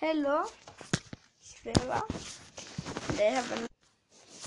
Hello, it's Favor. They have an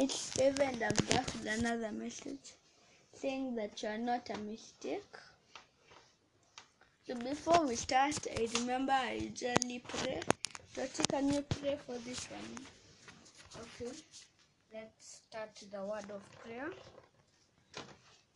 it's and back with another message saying that you are not a mistake. So before we start, I remember I usually pray. Toti, can you pray for this one? Okay, let's start the word of prayer.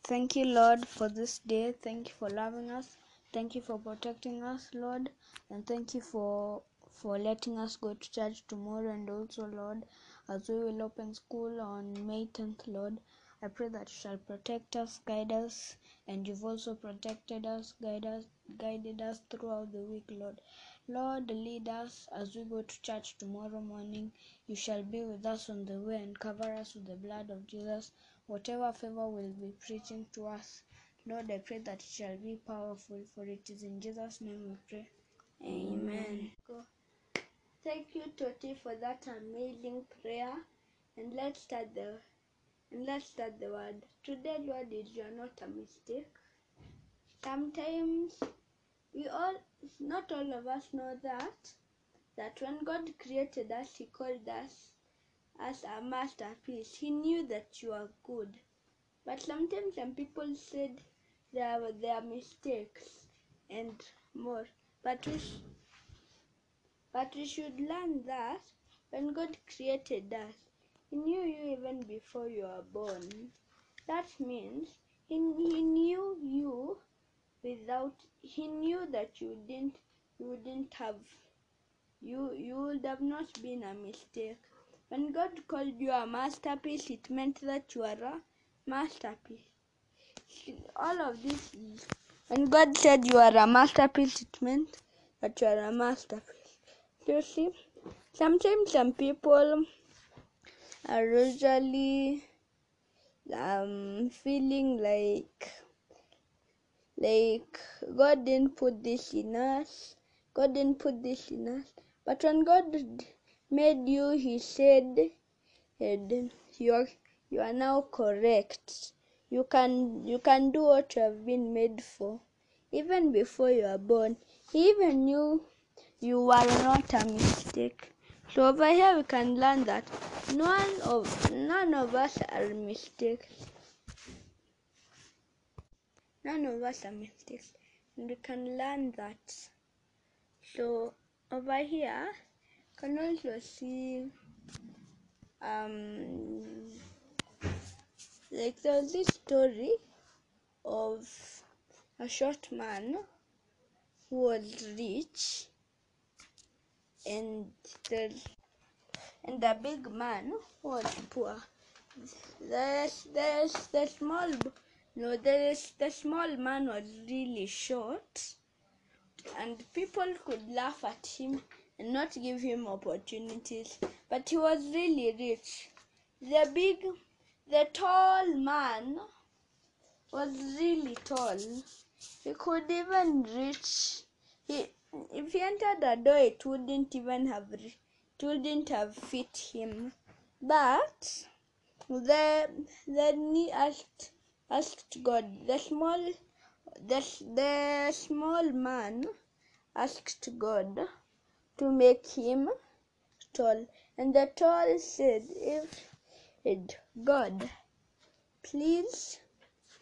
Thank you, Lord, for this day. Thank you for loving us. Thank you for protecting us, Lord, and thank you for for letting us go to church tomorrow and also, Lord, as we will open school on May 10th, Lord. I pray that you shall protect us, guide us, and you've also protected us, guide us, guided us throughout the week, Lord. Lord, lead us as we go to church tomorrow morning. You shall be with us on the way and cover us with the blood of Jesus. Whatever favor will be preaching to us, Lord, I pray that it shall be powerful, for it is in Jesus' name we pray. Amen. Go. Thank you, Toti, for that amazing prayer. And let's start the and let's start the word. Today, Lord, is you are not a mistake. Sometimes we all not all of us know that that when God created us, He called us as a masterpiece. He knew that you are good. But sometimes some people said there were their mistakes and more. But we but we should learn that when God created us, He knew you even before you were born. That means He, he knew you without He knew that you didn't you wouldn't have you you would have not been a mistake. When God called you a masterpiece, it meant that you are a masterpiece. All of this is when God said you are a masterpiece, it meant that you are a masterpiece. You see, sometimes some people are usually um feeling like like God didn't put this in us. God didn't put this in us. But when God made you, He said, and you are you are now correct. You can you can do what you have been made for. Even before you are born, He even knew you were not a mistake. So over here we can learn that none of none of us are mistakes. None of us are mistakes. And we can learn that. So over here can also see um like there was this story of a short man who was rich and the and the big man. Was poor. The the the small no the the small man was really short and people could laugh at him and not give him opportunities but he was really rich. The big the tall man was really tall. He could even reach he if he entered the door it wouldn't even have it wouldn't have fit him. But the then he asked asked god the small the, the small man asked god to make him tall. And the tall said if god please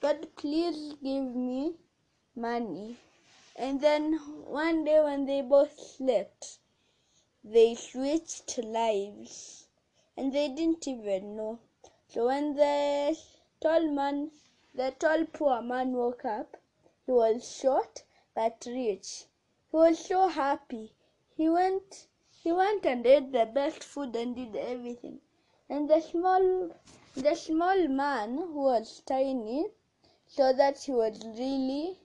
god please give me money and then one day when they both slept they switched lives. And they didn't even know. So when the tall man the tall poor man woke up he was short but rich. He was so happy. He went he went and ate the best food and did everything. And the small the small man who was tiny saw that he was really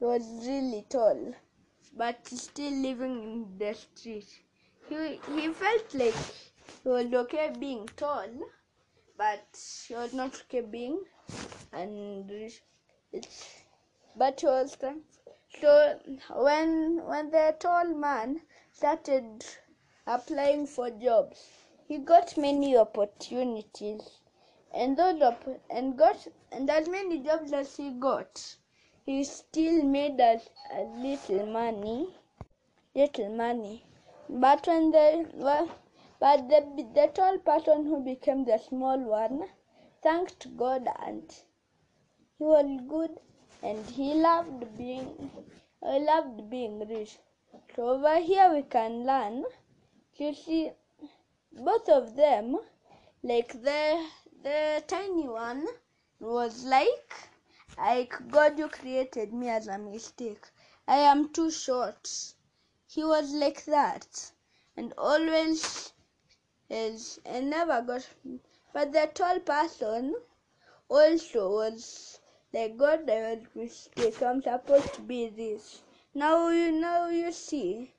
was really tall but still living in the street. He he felt like he was okay being tall but he was not okay being and it's but he was so when when the tall man started applying for jobs he got many opportunities. And those and got and as many jobs as he got he still made a, a little money little money But when the well, but the the tall person who became the small one thanked God and he was good and he loved being he loved being rich. So over here we can learn you see both of them like the the tiny one was like like God you created me as a mistake. I am too short. He was like that and always is and never got but the tall person also was like God I was mistake. I'm supposed to be this. Now you now you see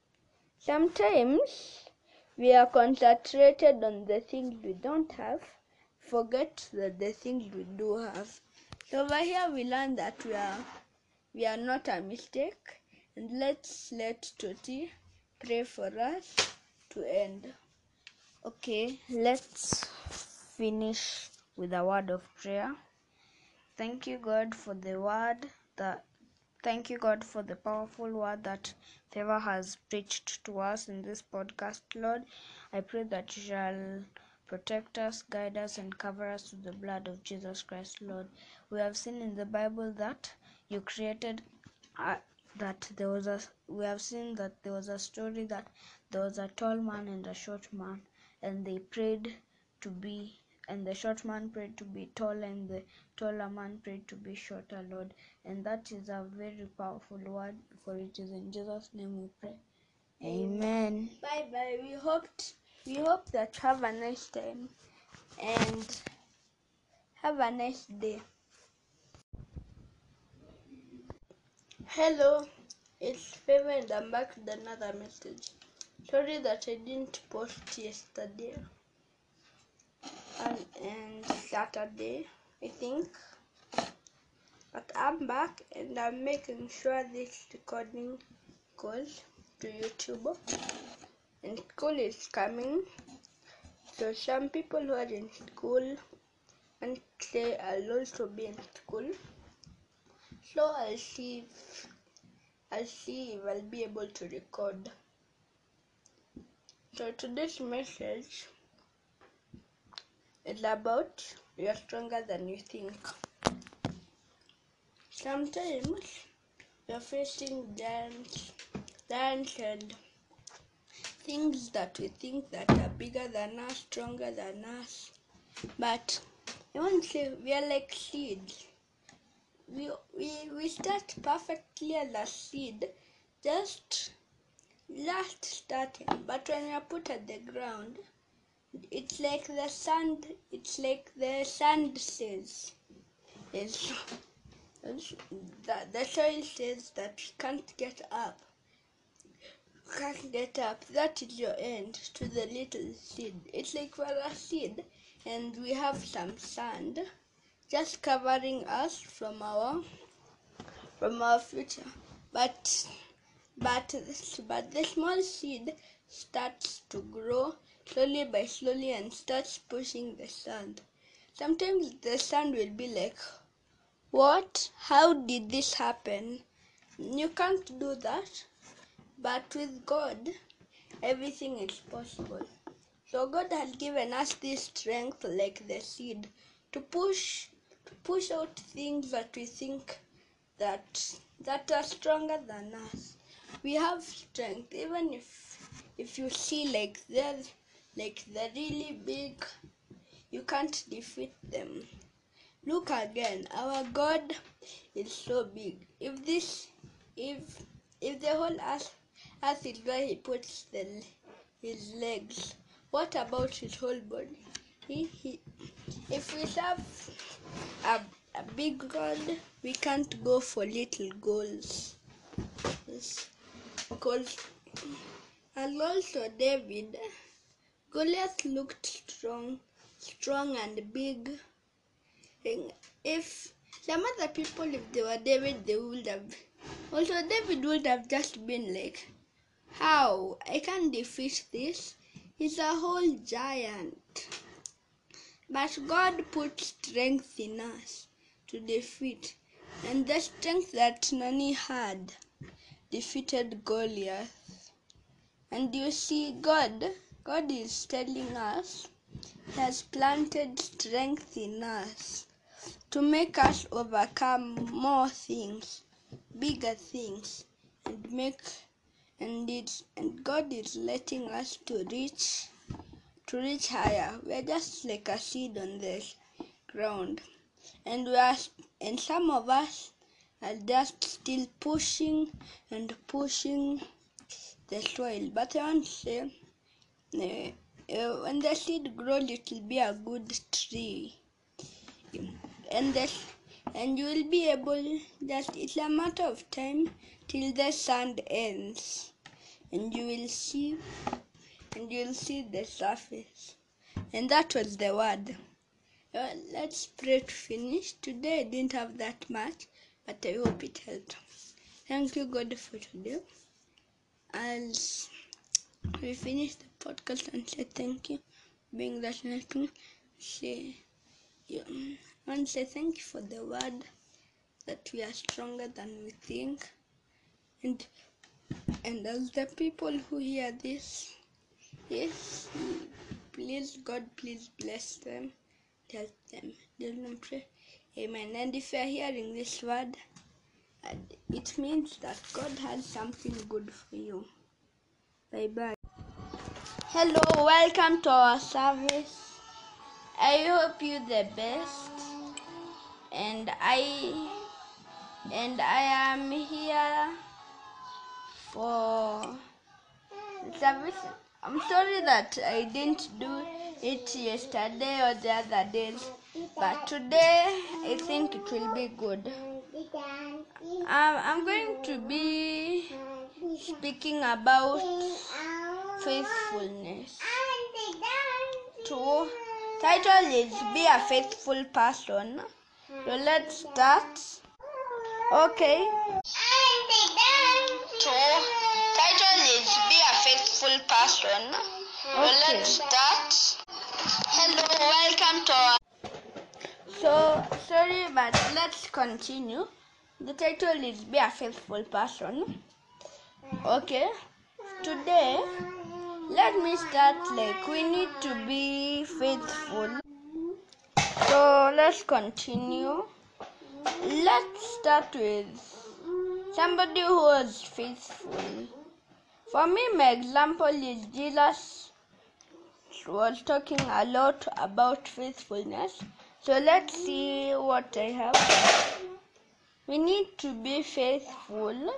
sometimes we are concentrated on the things we don't have, forget that the things we do have. So over here we learn that we are we are not a mistake and let's let Toti pray for us to end. Okay, let's finish with a word of prayer. Thank you, God, for the word that thank you, God, for the powerful word that Favor has preached to us in this podcast, Lord. I pray that you shall protect us, guide us, and cover us with the blood of Jesus Christ, Lord. We have seen in the Bible that you created uh, that there was a we have seen that there was a story that there was a tall man and a short man and they prayed to be and the short man prayed to be tall and the taller man prayed to be shorter lord. And that is a very powerful word for it is in jesus name we pray. Amen. Bye bye we hoped we hope that you have a nice time and have a nice day hello it's favor and i'm back with another message sorry that i didn't post yesterday and, and Saturday, I think. But I'm back and I'm making sure this recording goes to YouTube. And school is coming. So some people who are in school and say I'll also be in school. So I'll see if I'll see if I'll be able to record. So today's message is about you're stronger than you think. Sometimes you're facing giants, giants and things that we think that are bigger than us, stronger than us. But I want to say we are like seeds. We, we, we start perfectly as a seed, just just starting. But when you're put at the ground, it's like the sand it's like the sand says it's, that the soil says that you can't get up can't get up that is your end to the little seed it's like for a seed and we have some sand just covering us from our from our future but but but the small seed starts to grow slowly by slowly and starts pushing the sand. Sometimes the sand will be like, What? How did this happen? You can't do that. But with God, everything is possible. So God has given us this strength like the seed to push to push out things that we think that that are stronger than us. We have strength even if if you see like there's like they're really big you can't defeat them look again our god is so big if this if if the whole earth earth is where he puts the his legs what about his whole body he, he if we have a, a big god we can't go for little goals because and also david Goliath looked strong, strong and big. If some other people, if they were David, they would have. Also, David would have just been like, "How? I can't defeat this. He's a whole giant." But God put strength in us to defeat, and the strength that Nani had defeated Goliath. And you see, God, God is telling us, has planted strength in us to make us overcome more things, bigger things, and make and it's and God is letting us to reach to reach higher. We're just like a seed on the ground, and we are and some of us are just still pushing and pushing the soil. But I want to say, uh, uh, when the seed grows, it will be a good tree, and the and you will be able. Just it's a matter of time till the sun ends and you will see and you'll see the surface. And that was the word. Uh, let's pray to finish. Today i didn't have that much but i hope it helped. Thank you god for today. I'll we finish the podcast and say thank you. Being that nothing say you and say thank you for the word that we are stronger than we think. And and as the people who hear this, yes, please, God, please bless them, help them. Let them pray. Amen. And if you're hearing this word, uh, it means that God has something good for you. Bye bye. Hello, welcome to our service. I hope you the best. And I and I am here for service. I'm sorry that I didn't do it yesterday or the other days, but today I think it will be good. Um, I'm going to be speaking about faithfulness. To title is Be a Faithful Person. So let's start. Okay. Title is Be a Faithful Person. Okay. let's start. Hello, welcome to our... So, sorry, but let's continue. The title is Be a Faithful Person. Okay. Today, let me start like we need to be faithful. So, let's continue. Let's start with somebody who was faithful. For me, my example is Jesus was talking a lot about faithfulness. So let's see what I have. We need to be faithful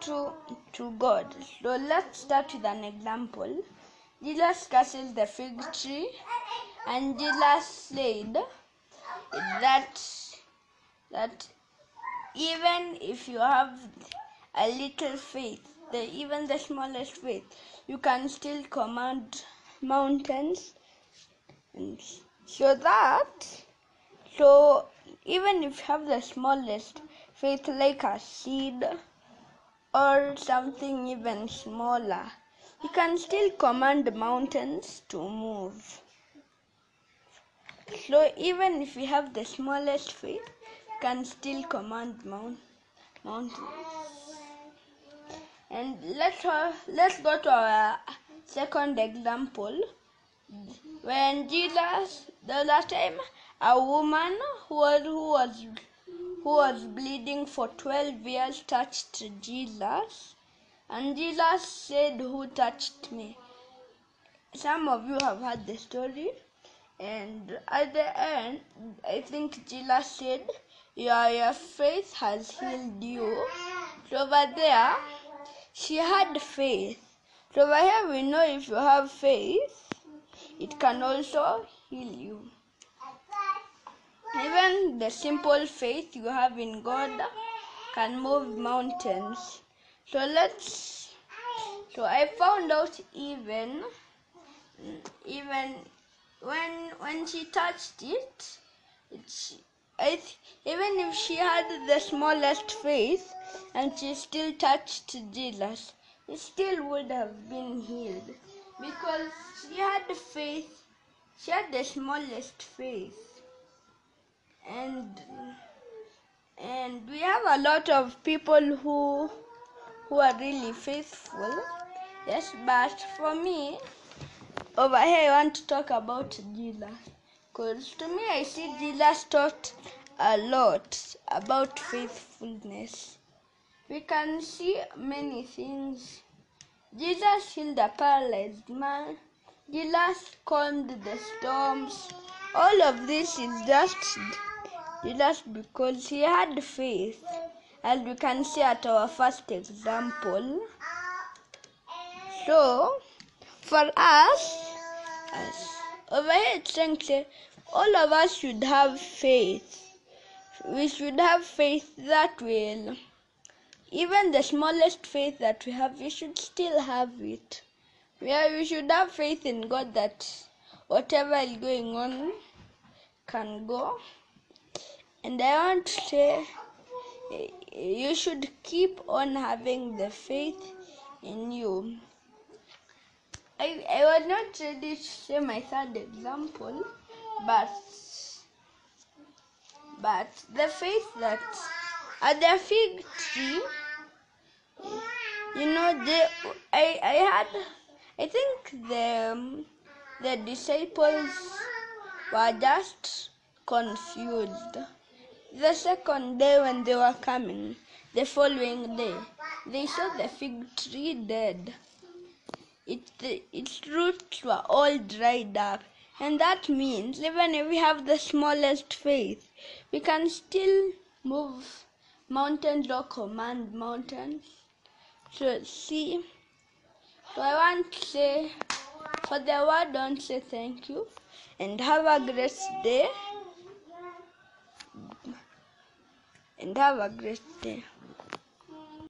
to to God. So let's start with an example. Jesus curses the fig tree, and Jesus said that that even if you have a little faith, the, even the smallest faith, you can still command mountains. And so that, so even if you have the smallest faith, like a seed or something even smaller, you can still command mountains to move. So even if you have the smallest faith, you can still command mount, mountains. And let's uh, let's go to our second example. When Jesus, the last time, a woman who was who was who was bleeding for twelve years touched Jesus, and Jesus said, "Who touched me?" Some of you have heard the story. And at the end, I think Jesus said, Your, your faith has healed you. So over there, she had faith. So over here, we know if you have faith, it can also heal you. Even the simple faith you have in God can move mountains. So let's. So I found out even, even when when she touched it, it's even if she had the smallest faith and she still touched Jesus, it still would have been healed because she had faith. She had the smallest faith, and and we have a lot of people who who are really faithful. Yes, but for me, over here I want to talk about Jesus. Because to me, I see Jesus taught a lot about faithfulness. We can see many things. Jesus healed a paralyzed man. Jesus calmed the storms. All of this is just just because he had faith. As we can see at our first example. So, for us, as it's saying all of us should have faith. We should have faith that will, even the smallest faith that we have, we should still have it. Yeah, we should have faith in God that whatever is going on can go. And I want to say, you should keep on having the faith in you. I, I was not ready to say my third example, but but the faith that at the fig tree, you know, they I I had I think the the disciples were just confused. The second day when they were coming, the following day, they saw the fig tree dead. It, its roots were all dried up. And that means even if we have the smallest faith, we can still move mountains or command mountains. So see, so I want to say for the word don't say thank you and have a great day and have a great day.